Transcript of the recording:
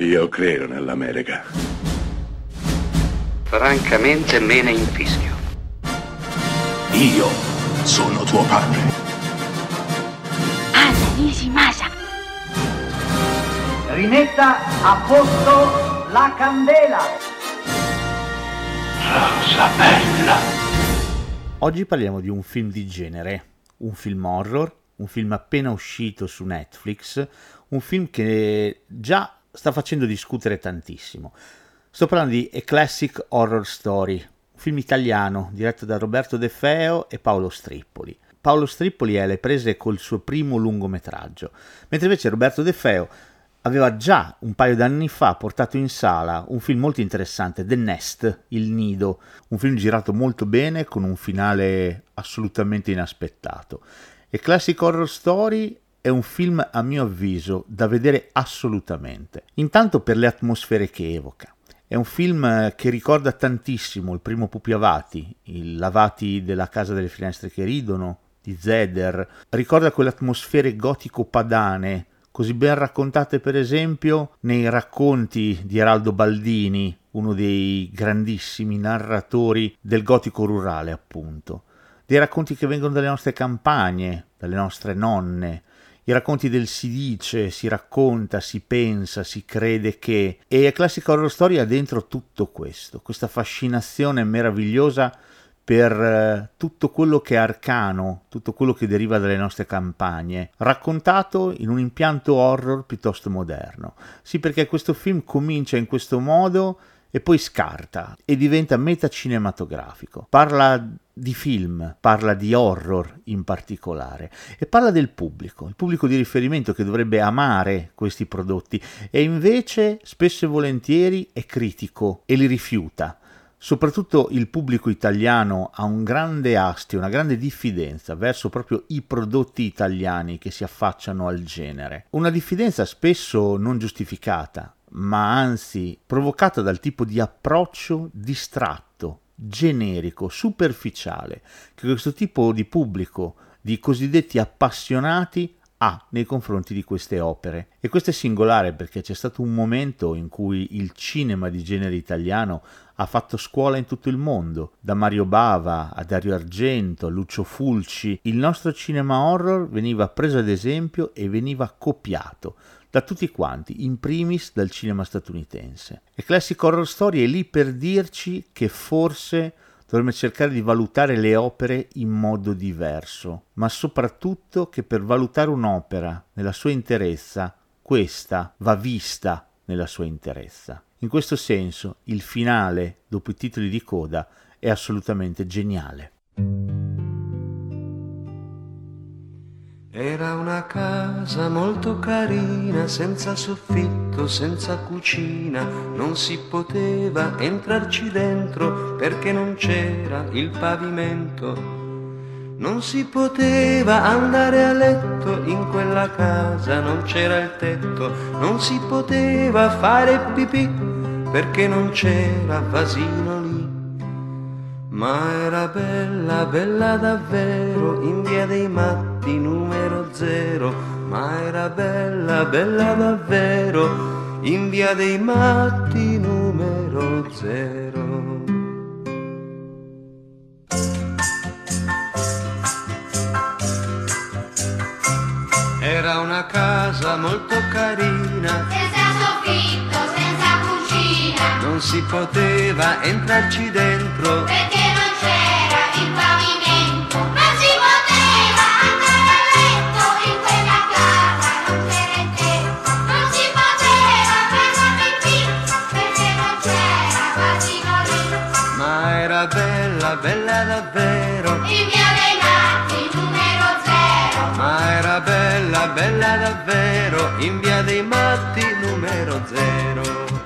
Io credo nell'America. Francamente me ne infischio. Io sono tuo padre. Anna Nishimasa. Rimetta a posto la candela. Rosa bella. Oggi parliamo di un film di genere, un film horror, un film appena uscito su Netflix, un film che già sta facendo discutere tantissimo. Sto parlando di A Classic Horror Story, un film italiano diretto da Roberto De Feo e Paolo Strippoli. Paolo Strippoli è alle prese col suo primo lungometraggio, mentre invece Roberto De Feo aveva già un paio d'anni fa portato in sala un film molto interessante, The Nest, Il Nido, un film girato molto bene con un finale assolutamente inaspettato. E Classic Horror Story è un film a mio avviso da vedere assolutamente. Intanto per le atmosfere che evoca. È un film che ricorda tantissimo il primo Pupi Avati, il Lavati della casa delle finestre che ridono, di Zeder. Ricorda quelle atmosfere gotico-padane, così ben raccontate per esempio nei racconti di Eraldo Baldini, uno dei grandissimi narratori del gotico rurale appunto. Dei racconti che vengono dalle nostre campagne, dalle nostre nonne, i racconti del si dice, si racconta, si pensa, si crede che. E Classic Horror Story ha dentro tutto questo, questa fascinazione meravigliosa per eh, tutto quello che è arcano, tutto quello che deriva dalle nostre campagne, raccontato in un impianto horror piuttosto moderno. Sì, perché questo film comincia in questo modo e poi scarta e diventa metacinematografico. Parla di film, parla di horror in particolare e parla del pubblico, il pubblico di riferimento che dovrebbe amare questi prodotti e invece spesso e volentieri è critico e li rifiuta. Soprattutto il pubblico italiano ha un grande astio, una grande diffidenza verso proprio i prodotti italiani che si affacciano al genere. Una diffidenza spesso non giustificata, ma anzi provocata dal tipo di approccio distratto, generico, superficiale che questo tipo di pubblico, di cosiddetti appassionati, ha nei confronti di queste opere. E questo è singolare perché c'è stato un momento in cui il cinema di genere italiano ha fatto scuola in tutto il mondo, da Mario Bava a Dario Argento, a Lucio Fulci. Il nostro cinema horror veniva preso ad esempio e veniva copiato da tutti quanti, in primis dal cinema statunitense. E Classic Horror Story è lì per dirci che forse dovremmo cercare di valutare le opere in modo diverso, ma soprattutto che per valutare un'opera nella sua interezza, questa va vista nella sua interezza. In questo senso, il finale, dopo i titoli di coda, è assolutamente geniale. Era una casa molto carina, senza soffitto, senza cucina, non si poteva entrarci dentro perché non c'era il pavimento. Non si poteva andare a letto in quella casa, non c'era il tetto, non si poteva fare pipì perché non c'era vasino lì. Ma era bella, bella davvero, in via dei matti numero zero. Ma era bella, bella davvero, in via dei matti numero zero. Era una casa molto carina, Senza soffitto, senza cucina. non si poteva entrarci dentro. Perché bella davvero. In via dei matti numero zero. Ma era bella, bella davvero, in via dei matti numero zero.